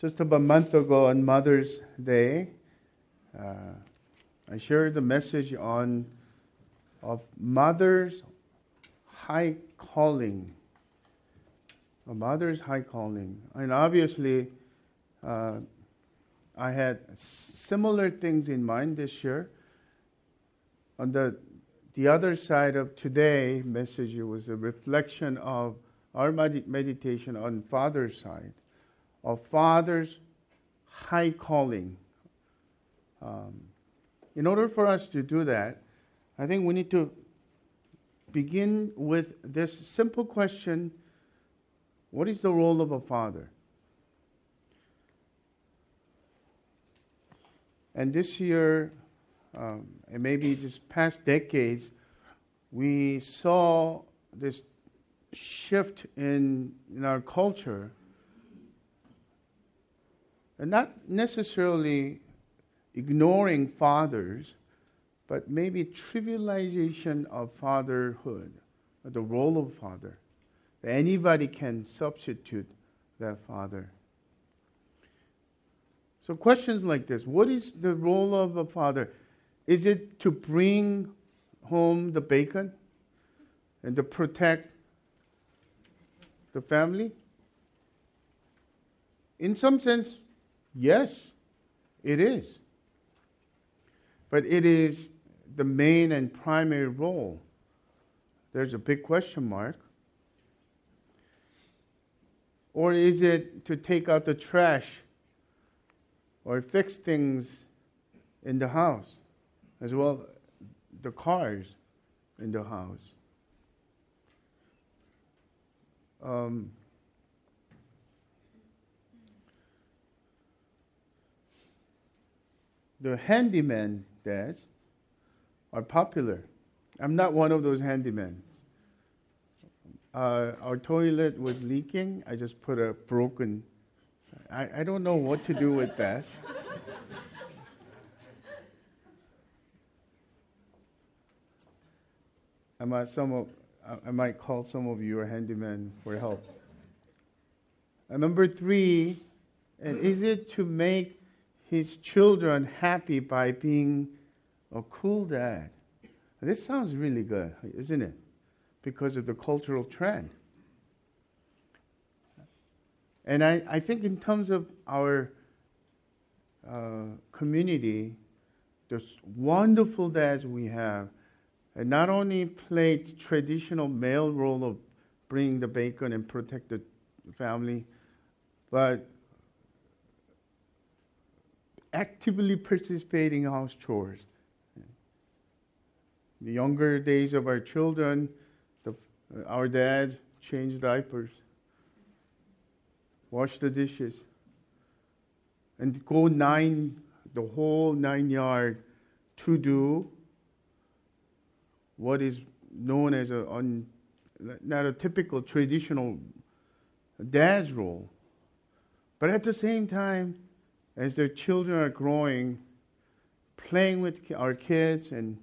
Just about a month ago on Mother's Day, uh, I shared the message on of mother's high calling. A mother's high calling, and obviously, uh, I had similar things in mind this year. On the the other side of today message was a reflection of our meditation on father's side, of father's high calling. Um, in order for us to do that, I think we need to begin with this simple question What is the role of a father? And this year, um, and maybe just past decades, we saw this shift in, in our culture, and not necessarily ignoring fathers, but maybe trivialization of fatherhood, the role of father. Anybody can substitute that father. So, questions like this What is the role of a father? Is it to bring home the bacon and to protect the family? In some sense, yes, it is. But it is the main and primary role. There's a big question mark. Or is it to take out the trash or fix things in the house, as well the cars in the house? Um, the handyman dads are popular. I'm not one of those handymen. Uh, our toilet was leaking. I just put a broken. I, I don't know what to do with that. I might some of I might call some of you a handyman for help. And number three, and is it to make his children happy by being a cool dad? This sounds really good, isn't it? Because of the cultural trend. And I, I think, in terms of our uh, community, the wonderful dads we have not only played traditional male role of bringing the bacon and protect the family, but actively participating in house chores. The younger days of our children, the, our dads change diapers, wash the dishes, and go nine, the whole nine yard to do what is known as a un, not a typical traditional dad's role. But at the same time, as their children are growing, playing with our kids and,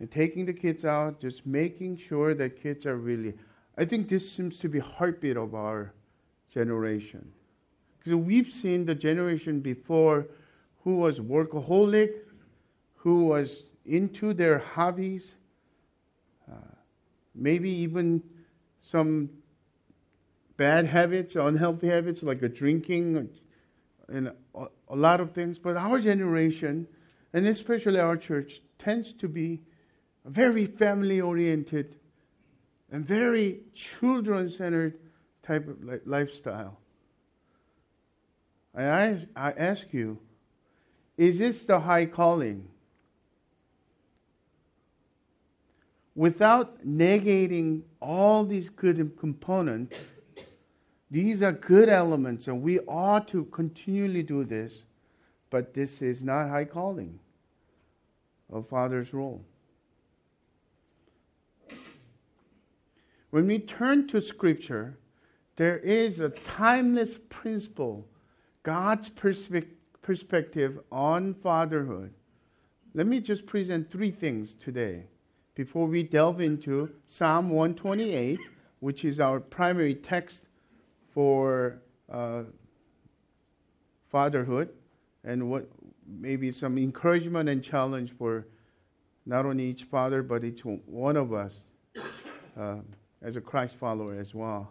and taking the kids out, just making sure that kids are really. I think this seems to be heartbeat of our generation. Because we've seen the generation before who was workaholic, who was into their hobbies, uh, maybe even some bad habits, unhealthy habits like a drinking and a, a lot of things. But our generation, and especially our church, tends to be a very family oriented and very children centered type of li- lifestyle. I, I ask you, is this the high calling? without negating all these good components, these are good elements, and we ought to continually do this, but this is not high calling of Father's role. When we turn to Scripture, there is a timeless principle, God's perspective on fatherhood. Let me just present three things today before we delve into Psalm 128, which is our primary text for uh, fatherhood and what maybe some encouragement and challenge for not only each father but each one of us uh, as a Christ follower as well.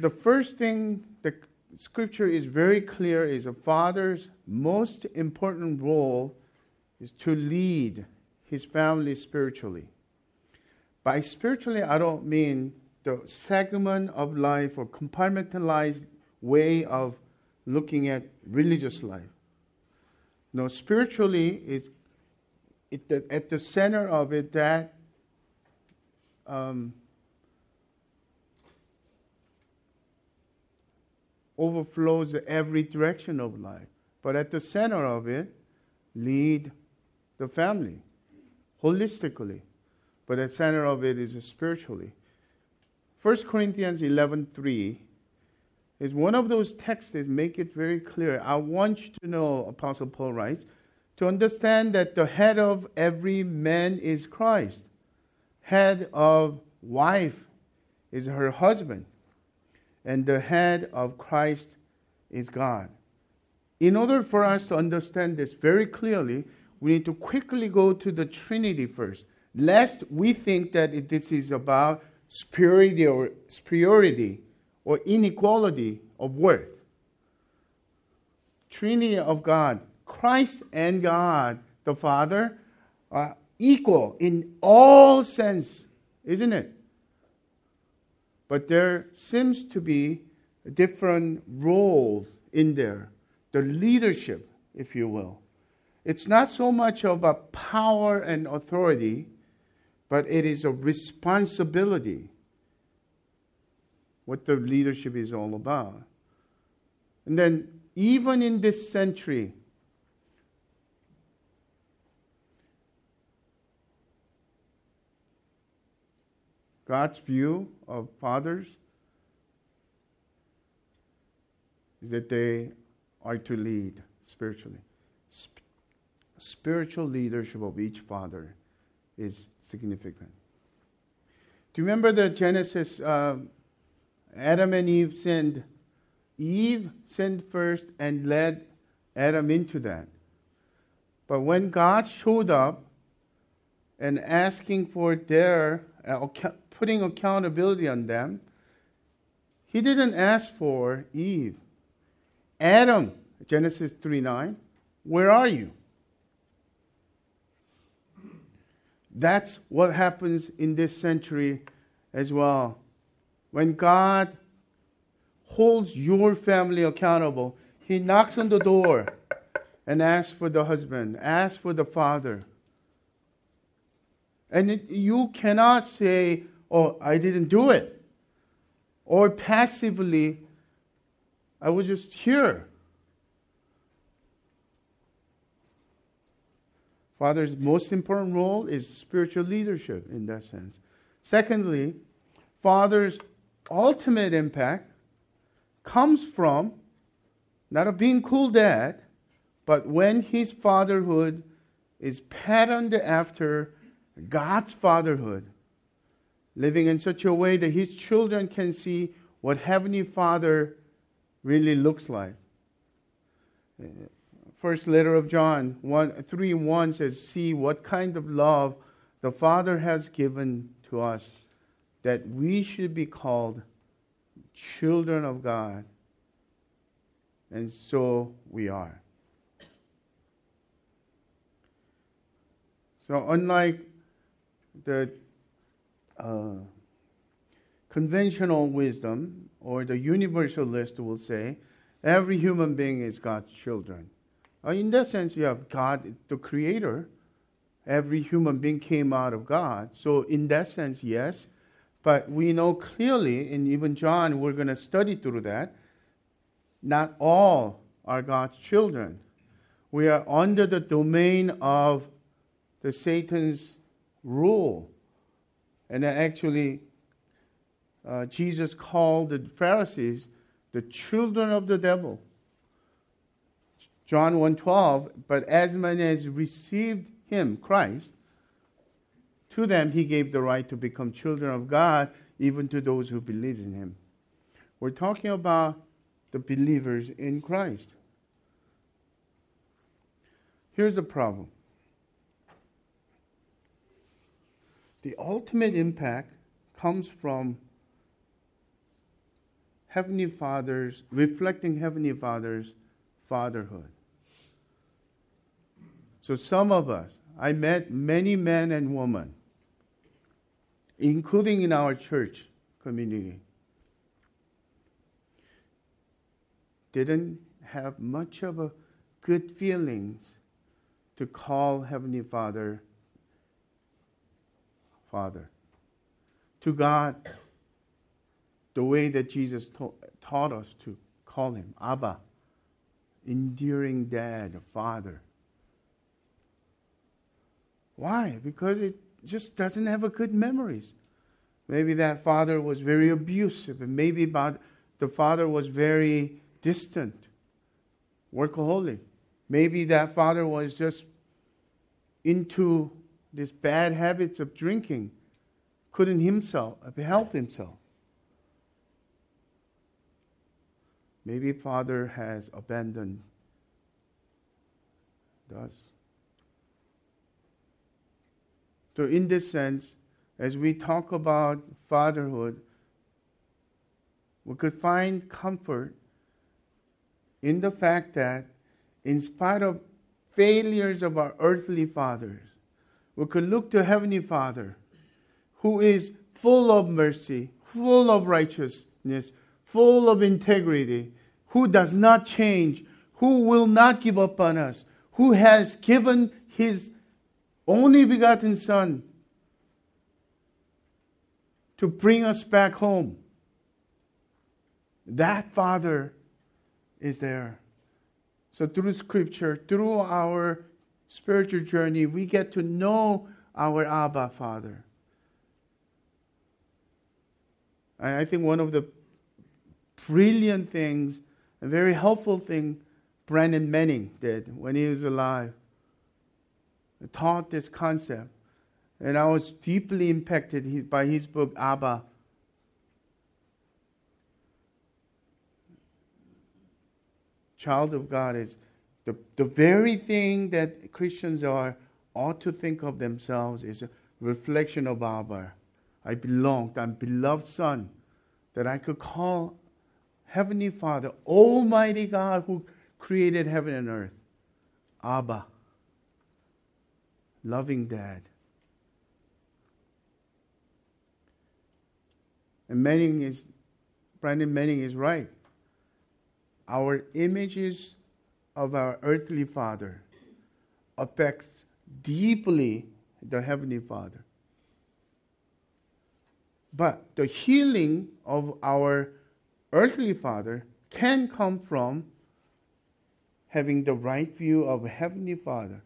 The first thing the scripture is very clear is a father's most important role is to lead his family spiritually. By spiritually, I don't mean the segment of life or compartmentalized way of looking at religious life. No, spiritually, it, it, at the center of it, that um, overflows every direction of life. But at the center of it, lead the family holistically. But at the center of it is spiritually. 1 Corinthians 11:3 is one of those texts that make it very clear. I want you to know, Apostle Paul writes, to understand that the head of every man is Christ. Head of wife is her husband and the head of Christ is God. In order for us to understand this very clearly, we need to quickly go to the Trinity first, lest we think that this is about superiority or, superiority or inequality of worth. Trinity of God, Christ and God, the Father, are equal in all sense, isn't it? But there seems to be a different roles in there. The leadership, if you will. It's not so much of a power and authority, but it is a responsibility. What the leadership is all about. And then, even in this century, God's view of fathers is that they are to lead spiritually. Sp- spiritual leadership of each father is significant. Do you remember the Genesis? Uh, Adam and Eve sinned. Eve sinned first and led Adam into that. But when God showed up and asking for their uh, putting accountability on them, he didn't ask for Eve. Adam, Genesis 3 9, where are you? That's what happens in this century as well. When God holds your family accountable, He knocks on the door and asks for the husband, asks for the father. And it, you cannot say, Oh, I didn't do it. Or passively, I was just here. Father's most important role is spiritual leadership in that sense. Secondly, Father's ultimate impact comes from not a being cool dad, but when his fatherhood is patterned after God's fatherhood living in such a way that his children can see what Heavenly Father really looks like. First letter of John 1, 3 1 says, See what kind of love the Father has given to us, that we should be called children of God. And so we are. So, unlike the uh, conventional wisdom or the universalist will say every human being is God's children. Uh, in that sense, you have God, the creator. Every human being came out of God. So, in that sense, yes. But we know clearly, and even John, we're going to study through that, not all are God's children. We are under the domain of the Satan's rule. And actually, uh, Jesus called the Pharisees the children of the devil. John 1:12, but as many as received him, Christ, to them he gave the right to become children of God, even to those who believe in him. We're talking about the believers in Christ. Here's the problem the ultimate impact comes from Heavenly Father's, reflecting Heavenly Father's fatherhood. So some of us, I met many men and women, including in our church community, didn't have much of a good feelings to call Heavenly Father Father. To God, the way that Jesus ta- taught us to call Him Abba, enduring Dad, Father. Why? Because it just doesn't have a good memories. Maybe that father was very abusive, and maybe the father was very distant, workaholic. Maybe that father was just into these bad habits of drinking, couldn't himself help himself. Maybe father has abandoned us. So, in this sense, as we talk about fatherhood, we could find comfort in the fact that, in spite of failures of our earthly fathers, we could look to Heavenly Father, who is full of mercy, full of righteousness, full of integrity, who does not change, who will not give up on us, who has given His only begotten Son to bring us back home. That Father is there. So, through Scripture, through our spiritual journey, we get to know our Abba Father. And I think one of the brilliant things, a very helpful thing Brennan Manning did when he was alive, taught this concept. And I was deeply impacted by his book, Abba. Child of God is the, the very thing that Christians are ought to think of themselves is a reflection of Abba. I belong, I'm beloved son, that I could call Heavenly Father, Almighty God who created heaven and earth, Abba, loving dad. And Manning is, Brennan Manning is right. Our images of our earthly father affects deeply the heavenly father. But the healing of our earthly father can come from having the right view of heavenly father.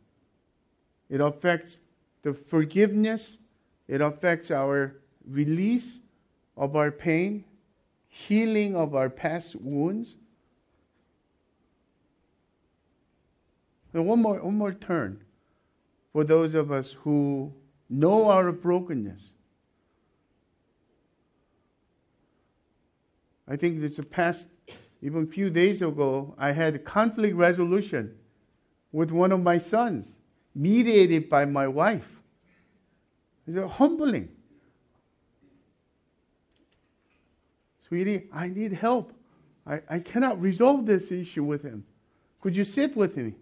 It affects the forgiveness, it affects our release of our pain, healing of our past wounds, And one more, one more turn for those of us who know our brokenness. I think it's a past, even a few days ago, I had conflict resolution with one of my sons, mediated by my wife. It's humbling. Sweetie, I need help. I, I cannot resolve this issue with him. Could you sit with me?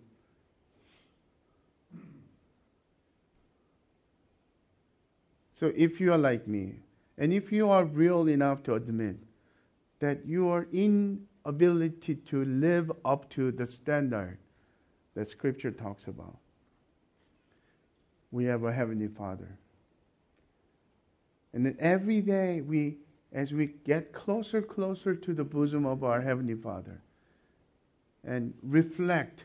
So if you are like me, and if you are real enough to admit that your inability to live up to the standard that Scripture talks about, we have a Heavenly Father. And then every day we as we get closer closer to the bosom of our heavenly father and reflect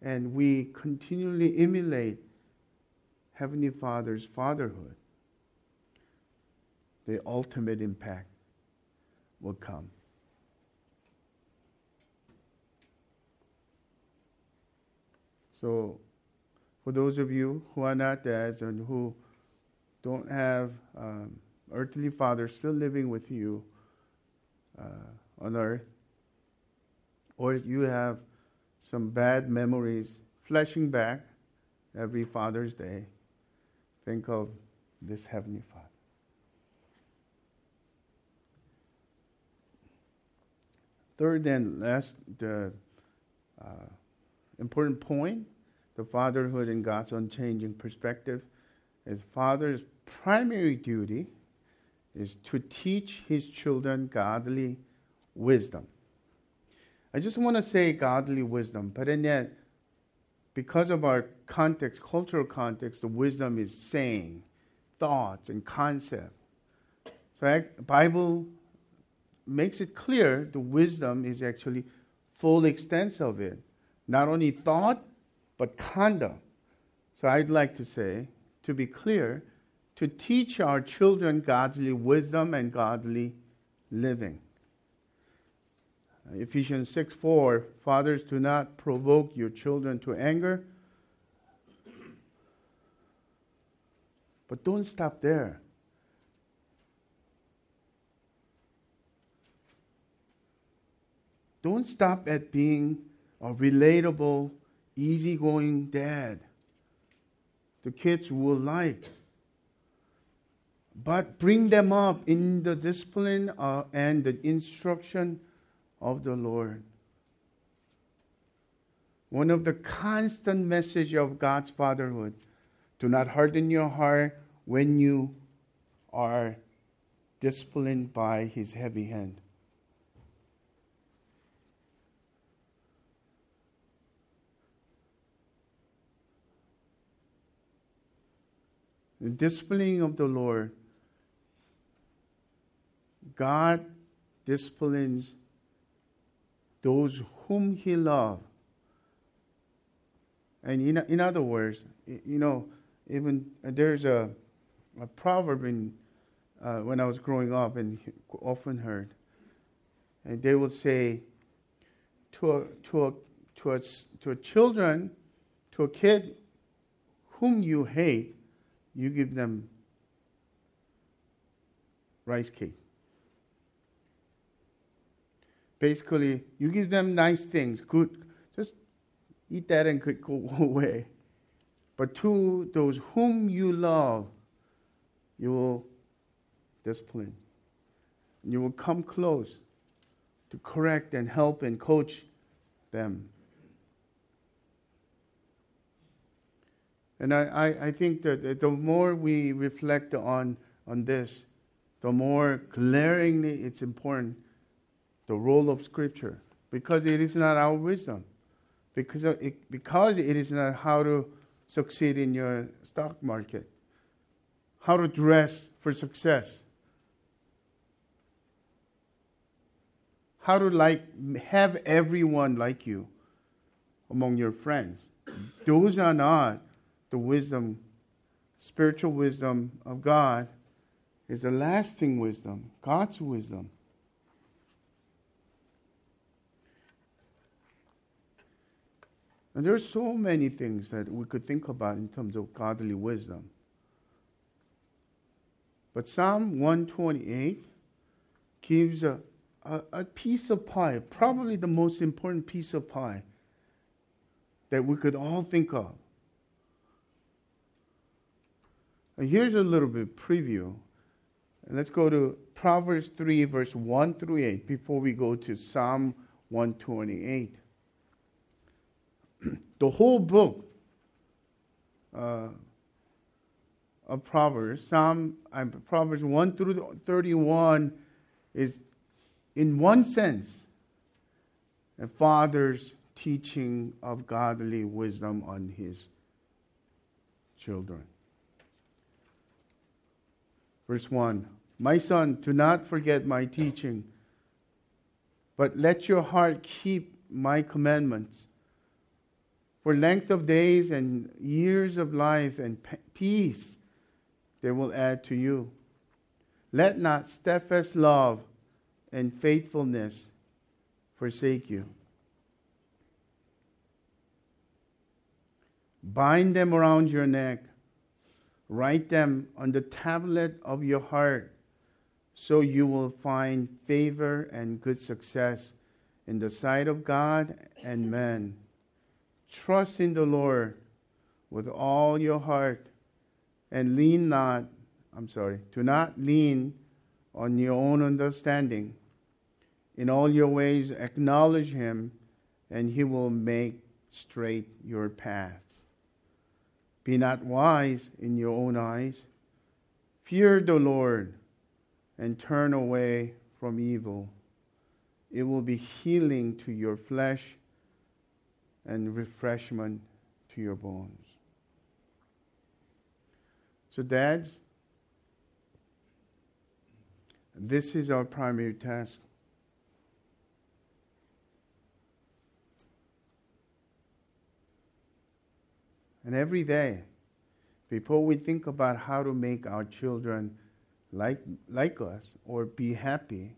and we continually emulate Heavenly Father's fatherhood, the ultimate impact will come. So, for those of you who are not dads and who don't have um, earthly fathers still living with you uh, on earth, or you have some bad memories flashing back every Father's Day, think of this Heavenly Father. Third and last, the uh, important point the fatherhood in God's unchanging perspective is father's primary duty is to teach his children godly wisdom. I just want to say godly wisdom, but in yet, because of our context, cultural context, the wisdom is saying, thoughts, and concept. So the Bible makes it clear the wisdom is actually full extent of it. Not only thought, but conduct. So I'd like to say, to be clear, to teach our children godly wisdom and godly living. Ephesians 6 4 Fathers, do not provoke your children to anger. But don't stop there. Don't stop at being a relatable, easygoing dad. The kids will like. But bring them up in the discipline uh, and the instruction of the Lord. One of the constant message of God's fatherhood do not harden your heart when you are disciplined by his heavy hand. The disciplining of the Lord, God disciplines those whom He loves. And in, in other words, you know, even uh, there's a, a proverb in, uh, when I was growing up and often heard, and they would say to a, to a, to a, to a children, to a kid whom you hate, you give them rice cake. Basically, you give them nice things, good, just eat that and could go away. But to those whom you love, you will discipline. You will come close to correct and help and coach them. And I, I, I think that the more we reflect on, on this, the more glaringly it's important the role of Scripture. Because it is not our wisdom. Because it, because it is not how to succeed in your stock market, how to dress for success, how to like have everyone like you among your friends. Those are not the wisdom, spiritual wisdom of God is the lasting wisdom, God's wisdom. And there are so many things that we could think about in terms of godly wisdom. But Psalm 128 gives a, a, a, piece of pie, probably the most important piece of pie that we could all think of. Here's a little bit preview. Let's go to Proverbs 3, verse 1 through 8, before we go to Psalm 128. the whole book uh, of Proverbs, Psalm uh, Proverbs 1 through 31, is in one sense a father's teaching of godly wisdom on his children. Verse 1 My son, do not forget my teaching, but let your heart keep my commandments. For length of days and years of life and peace they will add to you. Let not steadfast love and faithfulness forsake you. Bind them around your neck Write them on the tablet of your heart so you will find favor and good success in the sight of God and men. Trust in the Lord with all your heart and lean not, I'm sorry, do not lean on your own understanding. In all your ways, acknowledge Him, and He will make straight your paths. Be not wise in your own eyes. Fear the Lord and turn away from evil. It will be healing to your flesh and refreshment to your bones. So, dads, this is our primary task. And every day, before we think about how to make our children like, like us or be happy,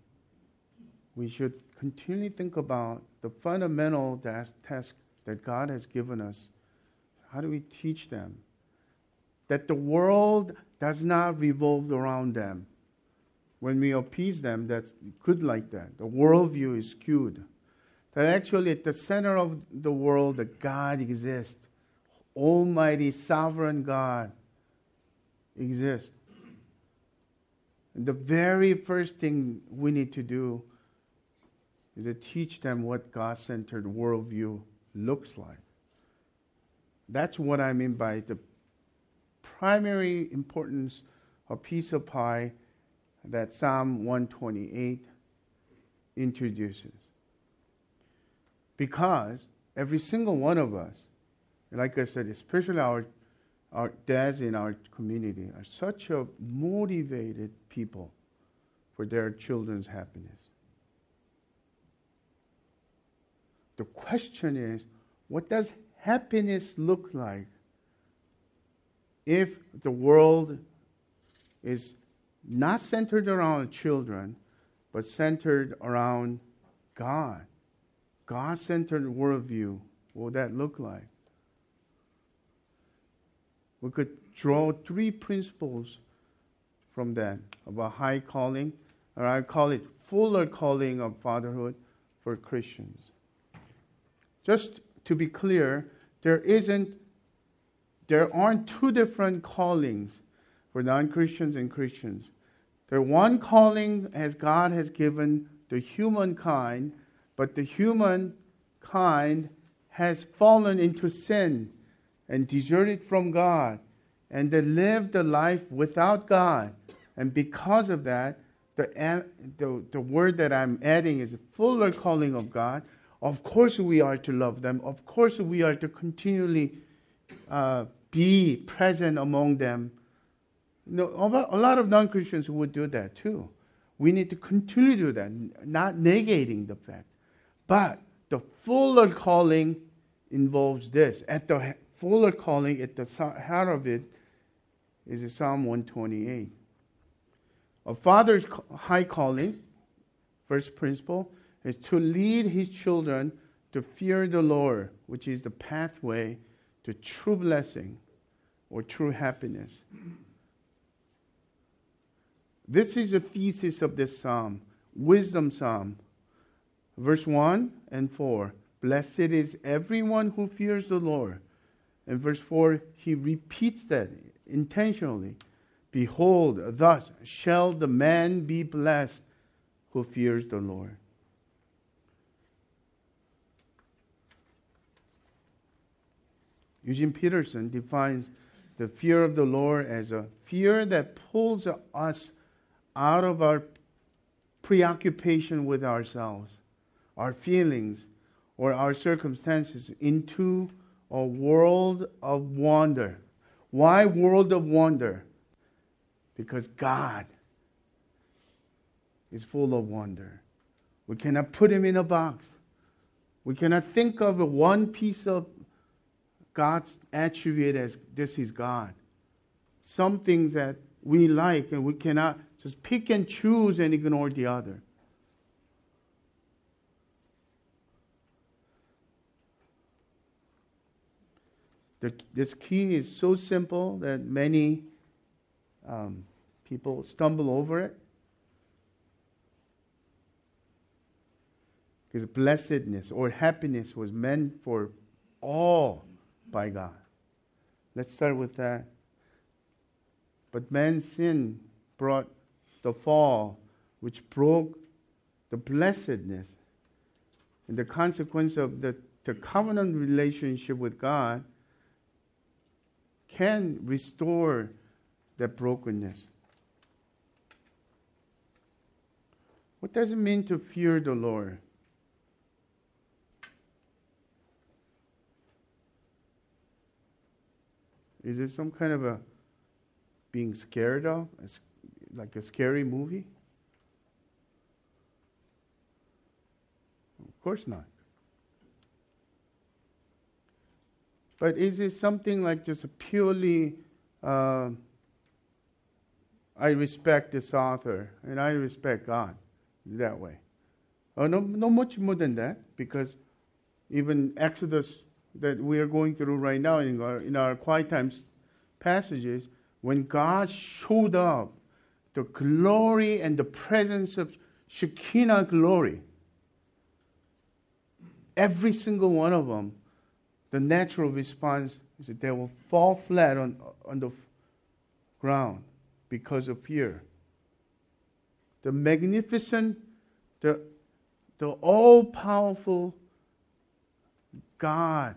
we should continually think about the fundamental task that God has given us. How do we teach them? That the world does not revolve around them. When we appease them, that's good like that. The worldview is skewed. That actually at the center of the world, that God exists. Almighty, sovereign God exists. And the very first thing we need to do is to teach them what God centered worldview looks like. That's what I mean by the primary importance of piece of pie that Psalm 128 introduces. Because every single one of us, like I said, especially our, our dads in our community, are such a motivated people for their children's happiness. The question is what does happiness look like if the world is not centered around children, but centered around God? God centered worldview. What would that look like? We could draw three principles from that about high calling, or I call it fuller calling of fatherhood for Christians. Just to be clear, there isn't there aren't two different callings for non-Christians and Christians. There one calling as God has given the humankind, but the humankind has fallen into sin and deserted from God and they lived the life without God. And because of that, the, the, the word that I'm adding is a fuller calling of God. Of course, we are to love them. Of course, we are to continually uh, be present among them. You know, a lot of non Christians would do that too. We need to continue to do that, not negating the fact. But the fuller calling involves this. At the fuller calling, at the heart of it, is Psalm 128. A father's high calling, first principle, is to lead his children to fear the Lord, which is the pathway to true blessing or true happiness. This is the thesis of this psalm, wisdom psalm. Verse 1 and 4 Blessed is everyone who fears the Lord. And verse 4, he repeats that intentionally. Behold, thus shall the man be blessed who fears the Lord. Eugene Peterson defines the fear of the Lord as a fear that pulls us out of our preoccupation with ourselves, our feelings, or our circumstances into a world of wonder. Why world of wonder? Because God is full of wonder. We cannot put him in a box. We cannot think of one piece of God's attribute as this is God. Some things that we like and we cannot just pick and choose and ignore the other. The, this key is so simple that many um, people stumble over it. Because blessedness or happiness was meant for all by God. Let's start with that. But man's sin brought the fall, which broke the blessedness and the consequence of the, the covenant relationship with God can restore that brokenness. What does it mean to fear the Lord? Is it some kind of a being scared of, like a scary movie? Of course not. But is it something like just purely, uh, I respect this author and I respect God that way? Oh, no, no much more than that because even Exodus that we are going through right now in our, in our quiet times passages, when God showed up, the glory and the presence of Shekinah glory, every single one of them, the natural response is that they will fall flat on, on the ground because of fear. The magnificent, the, the all powerful God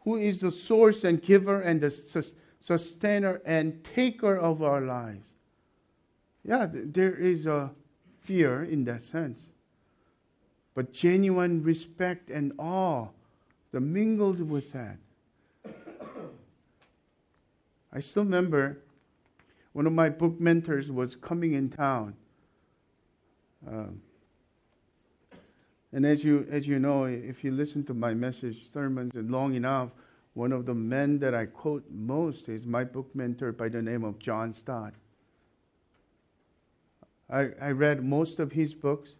who is the source and giver and the sustainer and taker of our lives. Yeah, there is a fear in that sense. But genuine respect and awe that mingled with that. I still remember one of my book mentors was coming in town. Um, and as you, as you know, if you listen to my message sermons long enough, one of the men that I quote most is my book mentor by the name of John Stott. I, I read most of his books,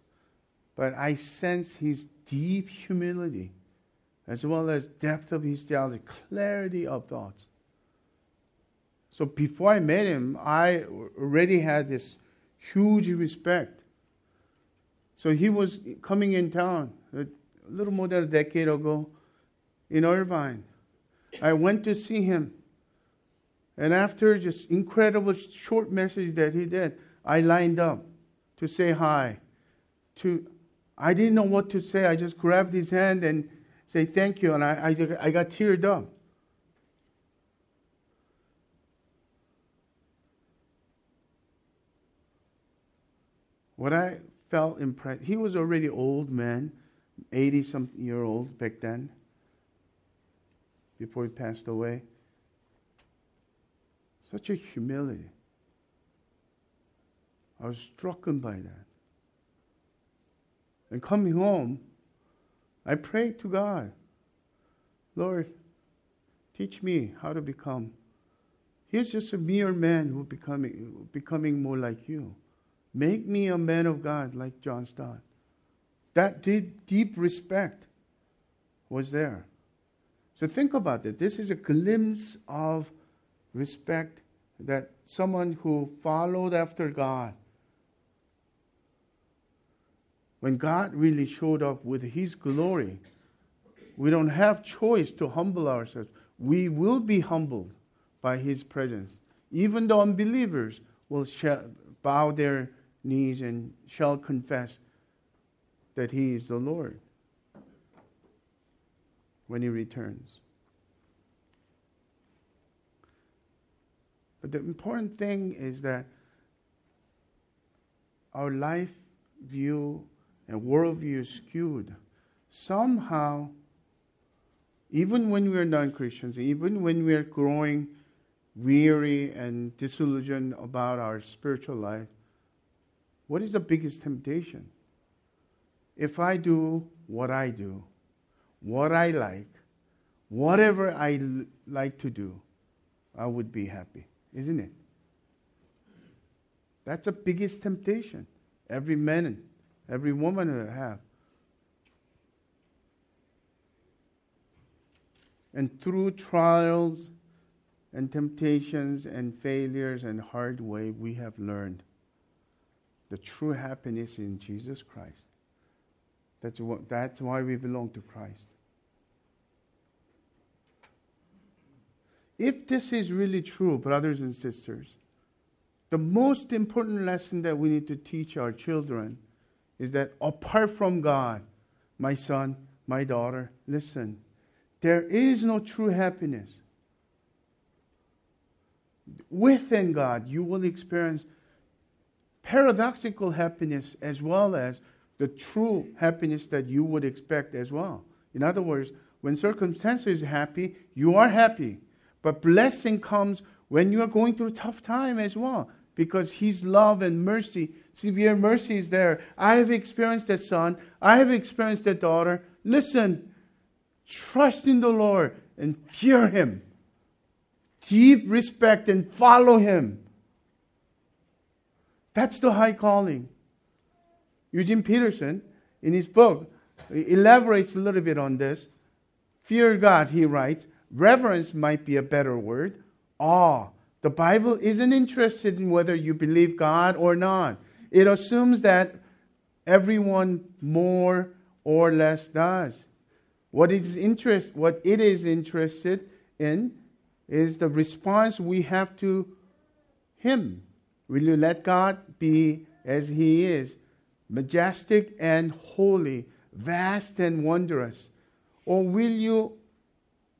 but I sense his deep humility as well as depth of his theology, clarity of thoughts. So before I met him, I already had this huge respect so he was coming in town a little more than a decade ago in Irvine. I went to see him. And after just incredible short message that he did, I lined up to say hi. To I didn't know what to say. I just grabbed his hand and say thank you, and I, I, I got teared up. What I felt impressed. He was already old man, 80 some year old back then, before he passed away. Such a humility. I was struck by that. And coming home, I prayed to God, Lord, teach me how to become. He's just a mere man who becoming becoming more like you. Make me a man of God like John Stott. That deep, deep respect was there. So think about it. This is a glimpse of respect that someone who followed after God, when God really showed up with His glory, we don't have choice to humble ourselves. We will be humbled by His presence. Even the unbelievers will bow their knees and shall confess that he is the Lord when he returns. But the important thing is that our life view and worldview skewed. Somehow, even when we're non Christians, even when we're growing weary and disillusioned about our spiritual life, what is the biggest temptation? If I do what I do, what I like, whatever I l- like to do, I would be happy, isn't it? That's the biggest temptation every man, every woman will have. And through trials and temptations and failures and hard way, we have learned the true happiness in Jesus Christ. That's, what, that's why we belong to Christ. If this is really true, brothers and sisters, the most important lesson that we need to teach our children is that apart from God, my son, my daughter, listen, there is no true happiness. Within God, you will experience paradoxical happiness as well as the true happiness that you would expect as well. In other words, when circumstances happy, you are happy. But blessing comes when you are going through a tough time as well. Because His love and mercy, severe mercy is there. I have experienced that son. I have experienced that daughter. Listen, trust in the Lord and fear Him. Deep respect and follow Him. That's the high calling. Eugene Peterson, in his book, elaborates a little bit on this. Fear God, he writes. Reverence might be a better word. Awe. The Bible isn't interested in whether you believe God or not. It assumes that everyone more or less does. What it is interest, what it is interested in is the response we have to Him. Will you let God be as He is, majestic and holy, vast and wondrous? Or will you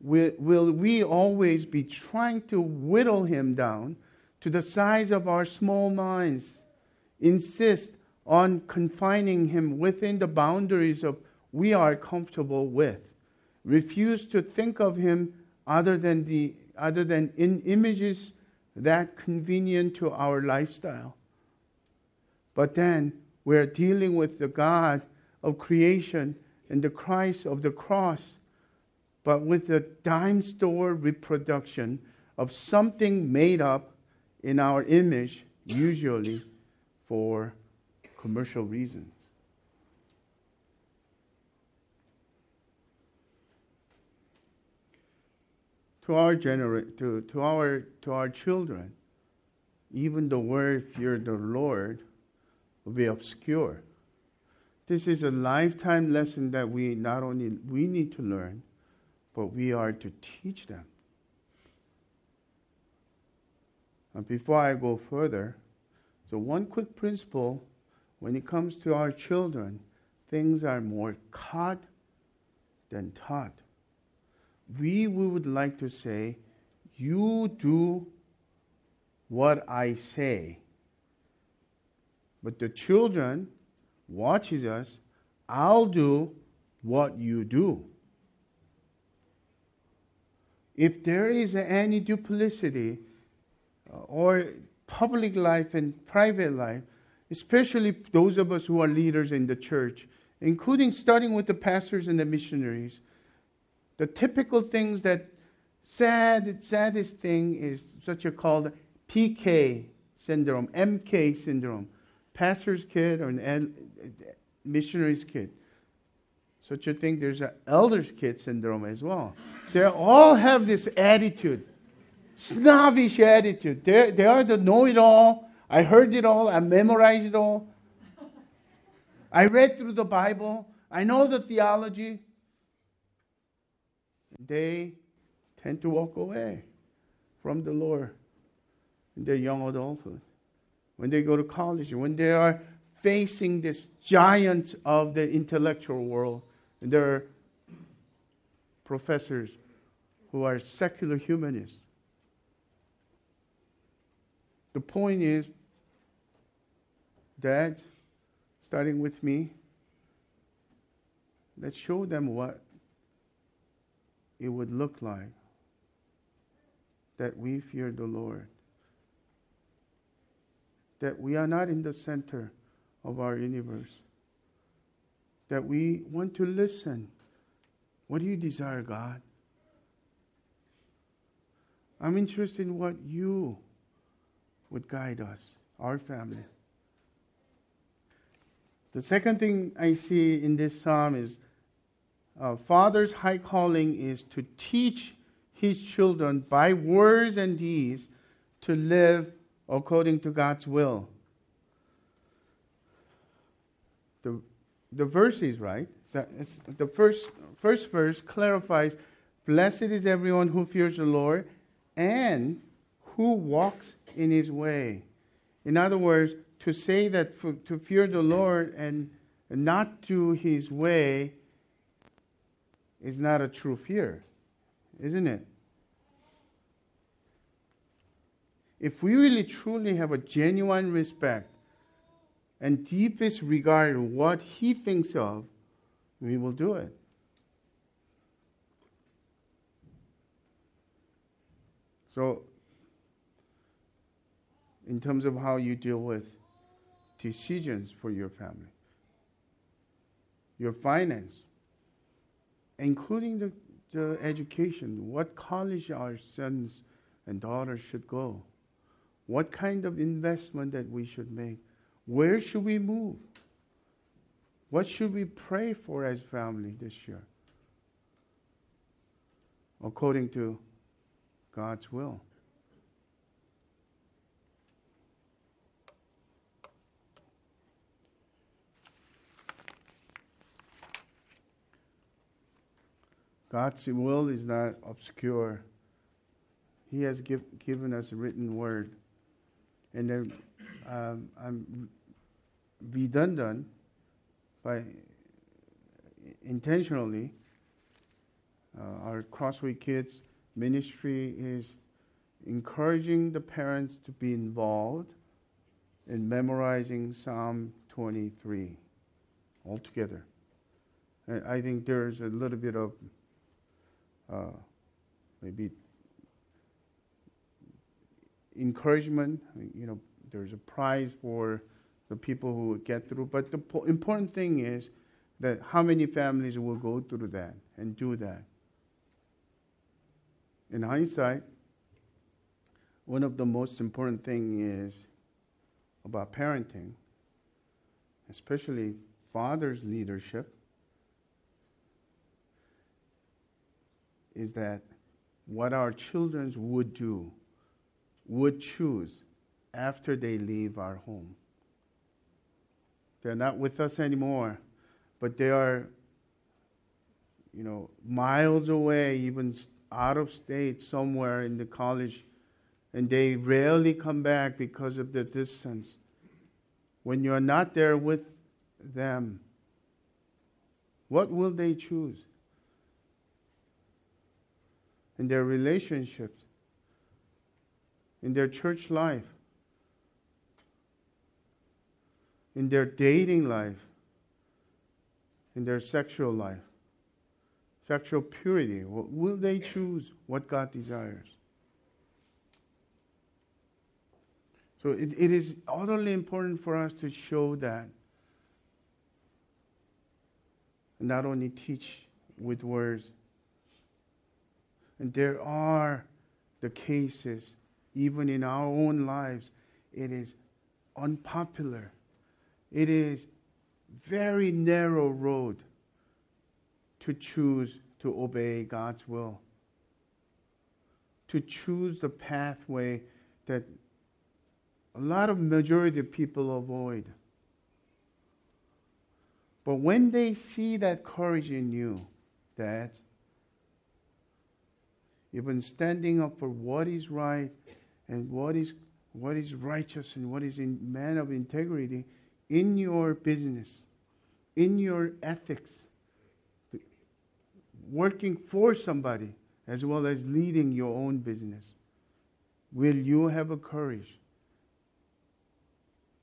will, will we always be trying to whittle him down to the size of our small minds, insist on confining him within the boundaries of we are comfortable with, refuse to think of him other than the other than in images that convenient to our lifestyle. But then we're dealing with the God of creation and the Christ of the cross but with a dime store reproduction of something made up in our image, usually for commercial reasons. To our genera- to, to our to our children, even the word fear the Lord will be obscure. This is a lifetime lesson that we not only we need to learn, but we are to teach them. And before I go further, so one quick principle when it comes to our children, things are more caught than taught. We, we would like to say, you do what I say. But the children watches us, I'll do what you do if there is any duplicity uh, or public life and private life, especially those of us who are leaders in the church, including starting with the pastors and the missionaries, the typical things that sad, saddest thing is such a called PK syndrome, MK syndrome, pastor's kid or an missionary's kid. Such a thing, there's an elder's kid syndrome as well. They all have this attitude, snobbish attitude. They're, they are the know it all. I heard it all. I memorized it all. I read through the Bible. I know the theology. They tend to walk away from the Lord in their young adulthood. When they go to college, when they are facing this giant of the intellectual world, and there are professors who are secular humanists. The point is, Dad, starting with me, let's show them what it would look like that we fear the Lord. That we are not in the center of our universe. That we want to listen. What do you desire, God? I'm interested in what you would guide us, our family. The second thing I see in this psalm is uh, Father's high calling is to teach his children by words and deeds to live according to God's will. The the verse is right. The first, first verse clarifies Blessed is everyone who fears the Lord and who walks in his way. In other words, to say that for, to fear the Lord and not do his way is not a true fear, isn't it? If we really truly have a genuine respect and deepest regard what he thinks of, we will do it. So, in terms of how you deal with decisions for your family, your finance, including the, the education, what college our sons and daughters should go, what kind of investment that we should make, where should we move, what should we pray for as family this year, according to God's will. God's will is not obscure. He has give, given us a written word. And then um, I'm redundant by intentionally. Uh, our Crossway kids ministry is encouraging the parents to be involved in memorizing Psalm 23 altogether. I think there's a little bit of uh, maybe encouragement. You know, there's a prize for the people who get through. But the po- important thing is that how many families will go through that and do that. In hindsight, one of the most important things is about parenting, especially father's leadership, is that what our children would do, would choose after they leave our home. They're not with us anymore, but they are, you know, miles away, even out of state somewhere in the college and they rarely come back because of the distance. When you're not there with them, what will they choose? In their relationships, in their church life, in their dating life, in their sexual life sexual purity? Will they choose what God desires? So it, it is utterly important for us to show that. not only teach with words. And there are the cases, even in our own lives, it is unpopular. It is very narrow road to choose to obey God's will, to choose the pathway that a lot of majority of people avoid. But when they see that courage in you, that even standing up for what is right and what is what is righteous and what is in man of integrity in your business, in your ethics, working for somebody as well as leading your own business? Will you have a courage?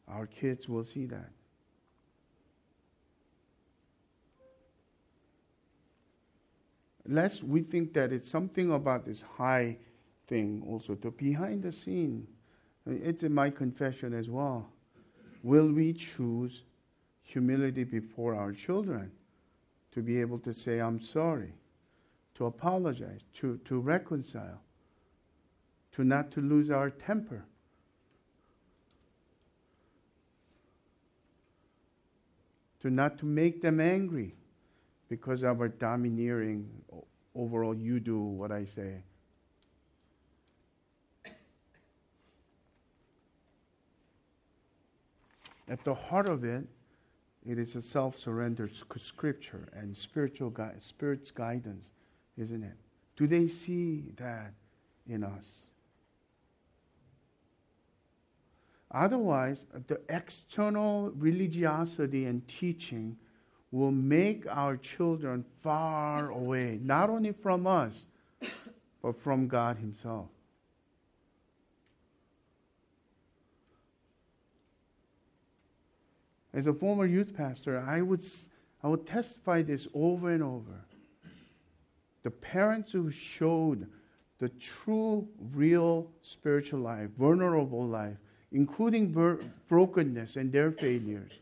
Our kids will see that. Lest we think that it's something about this high thing also, to behind the scene. It's in my confession as well. Will we choose humility before our children? to be able to say, I'm sorry, to apologize, to, to reconcile, to not to lose our temper. To not to make them angry because of our domineering overall, you do what I say. At the heart of it it is a self-surrender scripture and spiritual gui- spirit's guidance, isn't it? Do they see that in us? Otherwise, the external religiosity and teaching will make our children far away, not only from us, but from God Himself. As a former youth pastor, I would, I would testify this over and over. The parents who showed the true, real spiritual life, vulnerable life, including brokenness and their failures,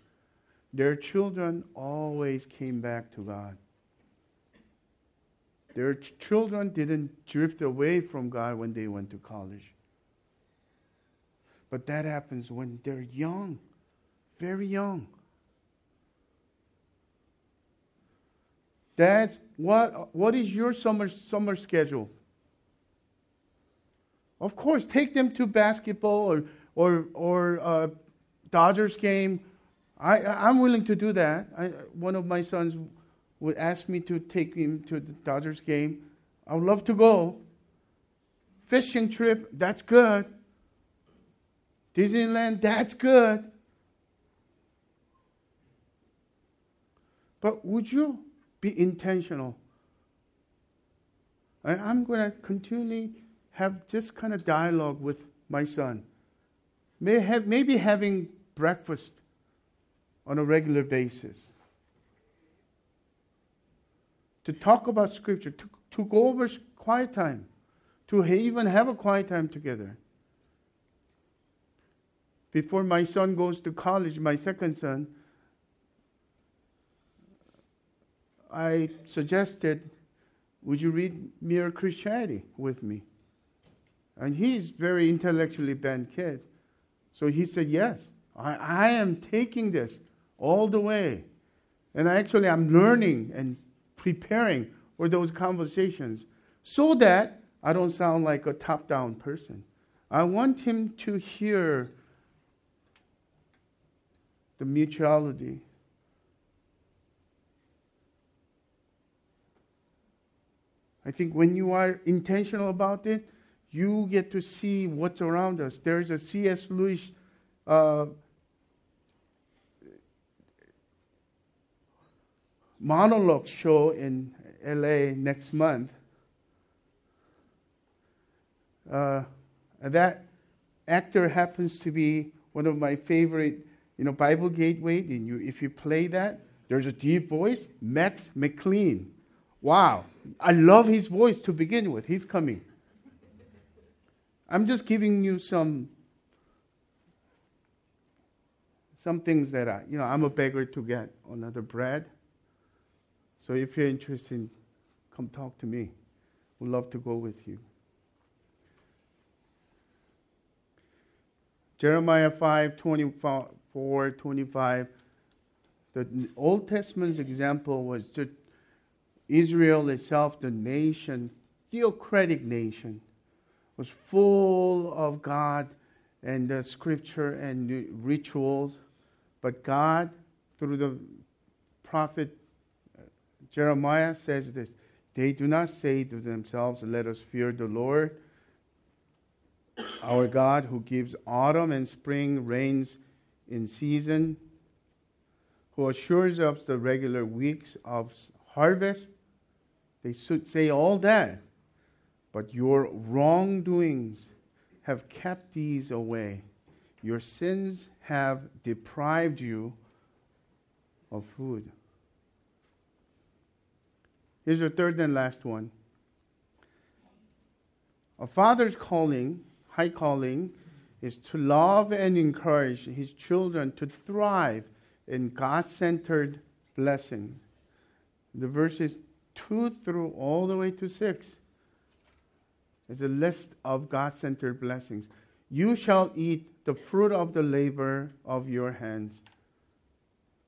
their children always came back to God. Their ch- children didn't drift away from God when they went to college. But that happens when they're young, very young. Dad, what, what is your summer, summer schedule? Of course, take them to basketball or or or uh, Dodgers game. I I'm willing to do that. I, one of my sons would ask me to take him to the Dodgers game. I would love to go. Fishing trip, that's good. Disneyland, that's good. But would you be intentional? I, I'm going to continually have this kind of dialogue with my son. May have, maybe having breakfast on a regular basis. To talk about Scripture, to, to go over quiet time, to even have a quiet time together. Before my son goes to college, my second son, I suggested, would you read Mere Christianity with me? And he's very intellectually bent kid. So he said, Yes, I, I am taking this all the way. And actually, I'm learning and preparing for those conversations so that I don't sound like a top down person. I want him to hear the mutuality. I think when you are intentional about it, you get to see what's around us. There's a C.S. Lewis uh, monologue show in LA next month. Uh, that actor happens to be one of my favorite, you know, Bible Gateway. And you, if you play that, there's a deep voice, Max McLean. Wow, I love his voice to begin with. He's coming. I'm just giving you some some things that I, you know, I'm a beggar to get another bread. So if you're interested, come talk to me. We'd love to go with you. Jeremiah 5, 24, 25. The Old Testament's example was just Israel itself, the nation, theocratic nation was full of God and the scripture and rituals. But God, through the prophet Jeremiah, says this They do not say to themselves, Let us fear the Lord, our God, who gives autumn and spring rains in season, who assures us the regular weeks of harvest. They should say all that. But your wrongdoings have kept these away. Your sins have deprived you of food. Here's your third and last one. A father's calling, high calling, is to love and encourage his children to thrive in God centered blessings. The verses 2 through all the way to 6 is a list of God centered blessings. You shall eat the fruit of the labor of your hands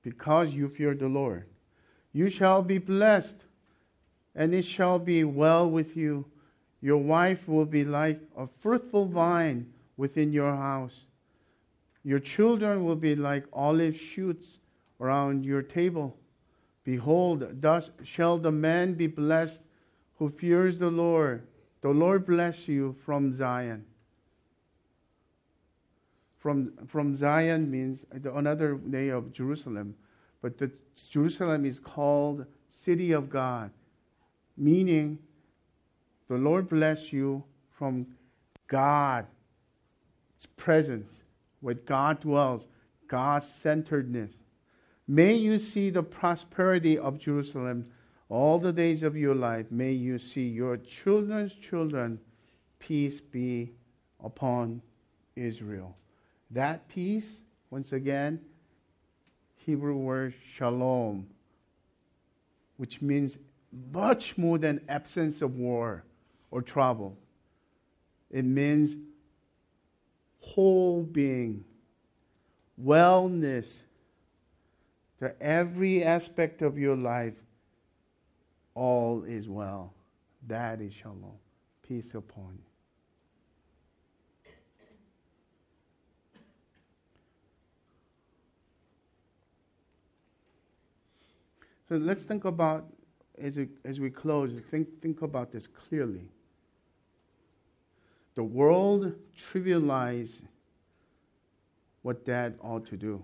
because you fear the Lord. You shall be blessed, and it shall be well with you. Your wife will be like a fruitful vine within your house. Your children will be like olive shoots around your table. Behold, thus shall the man be blessed who fears the Lord. The Lord bless you from Zion. From, from Zion means another name of Jerusalem, but the Jerusalem is called city of God, meaning the Lord bless you from God's presence, where God dwells, God centeredness. May you see the prosperity of Jerusalem all the days of your life. May you see your children's children. Peace be upon Israel. That peace, once again, Hebrew word shalom, which means much more than absence of war or trouble. It means whole being, wellness, that every aspect of your life, all is well. That is shalom. Peace upon you. So let's think about, as we, as we close, think, think about this clearly. The world trivializes what dad ought to do.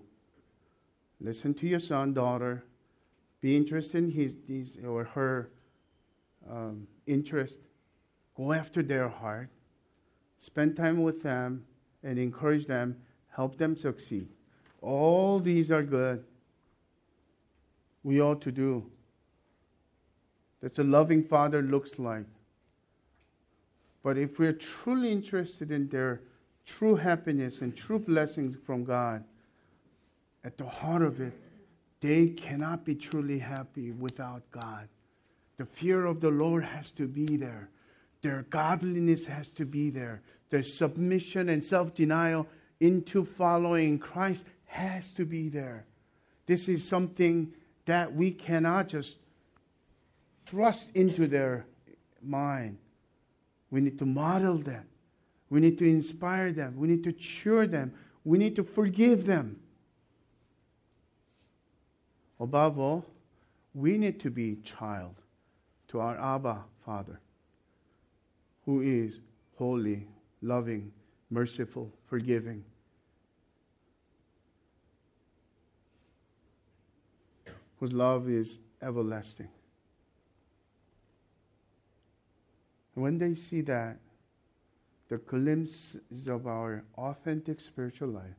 Listen to your son, daughter. Be interested in his, his or her um, interest. Go after their heart. Spend time with them and encourage them. Help them succeed. All these are good. We ought to do. That's a loving father looks like. But if we're truly interested in their true happiness and true blessings from God, at the heart of it, they cannot be truly happy without God. The fear of the Lord has to be there. Their godliness has to be there. Their submission and self denial into following Christ has to be there. This is something that we cannot just thrust into their mind. We need to model them. We need to inspire them. We need to cheer them. We need to forgive them. Above all, we need to be child to our Abba Father, who is holy, loving, merciful, forgiving. Whose love is everlasting. When they see that, the glimpses of our authentic spiritual life,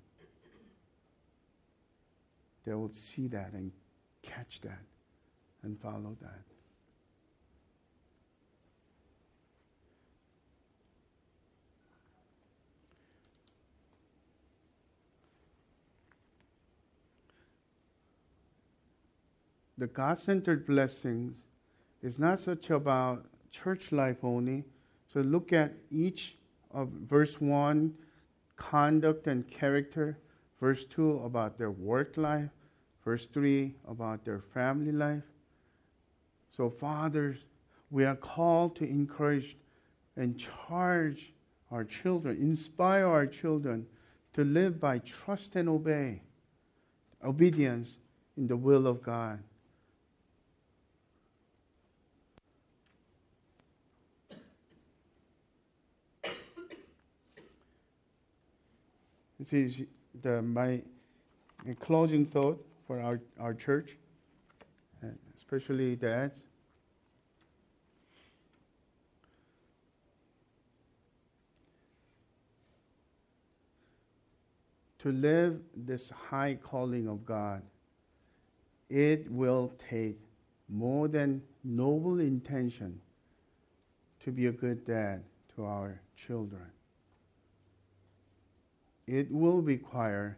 they will see that and catch that and follow that. The God centered blessings is not such about church life only. So look at each of verse 1, conduct and character, verse 2, about their work life, verse 3, about their family life. So, fathers, we are called to encourage and charge our children, inspire our children to live by trust and obey, obedience in the will of God. This is the, my closing thought for our, our church, especially dads. To live this high calling of God, it will take more than noble intention to be a good dad to our children it will require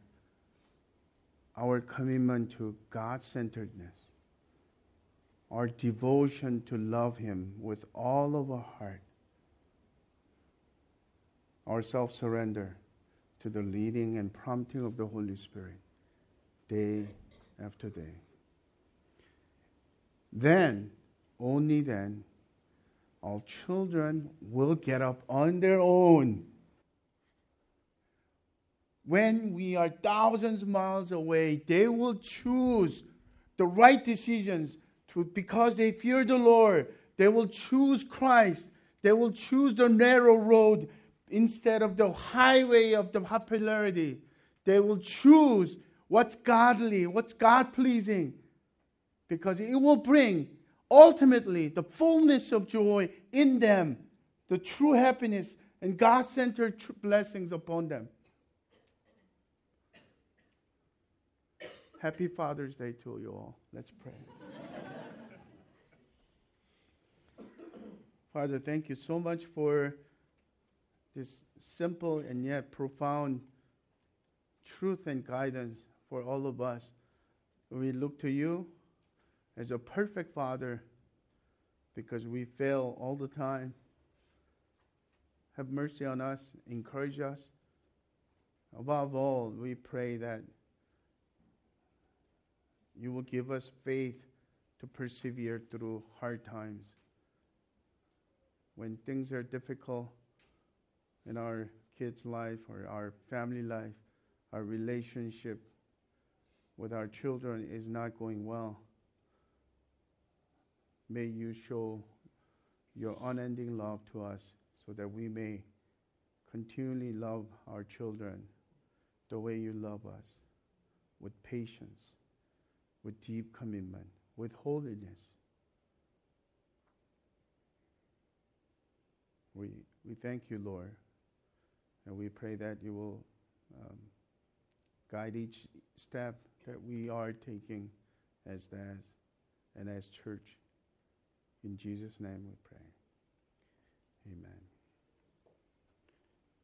our commitment to God centeredness, our devotion to love Him with all of our heart, our self surrender to the leading and prompting of the Holy Spirit day after day. Then, only then, our children will get up on their own when we are thousands of miles away, they will choose the right decisions to, because they fear the Lord. They will choose Christ. They will choose the narrow road instead of the highway of the popularity. They will choose what's godly, what's God pleasing, because it will bring ultimately the fullness of joy in them, the true happiness and God centered blessings upon them. Happy Father's Day to you all. Let's pray. Father, thank you so much for this simple and yet profound truth and guidance for all of us. We look to you as a perfect Father because we fail all the time. Have mercy on us, encourage us. Above all, we pray that you will give us faith to persevere through hard times. When things are difficult in our kids' life or our family life, our relationship with our children is not going well. May you show your unending love to us so that we may continually love our children the way you love us with patience, with deep commitment, with holiness. We, we thank you, Lord, and we pray that you will um, guide each step that we are taking as that and as church. In Jesus' name we pray. Amen.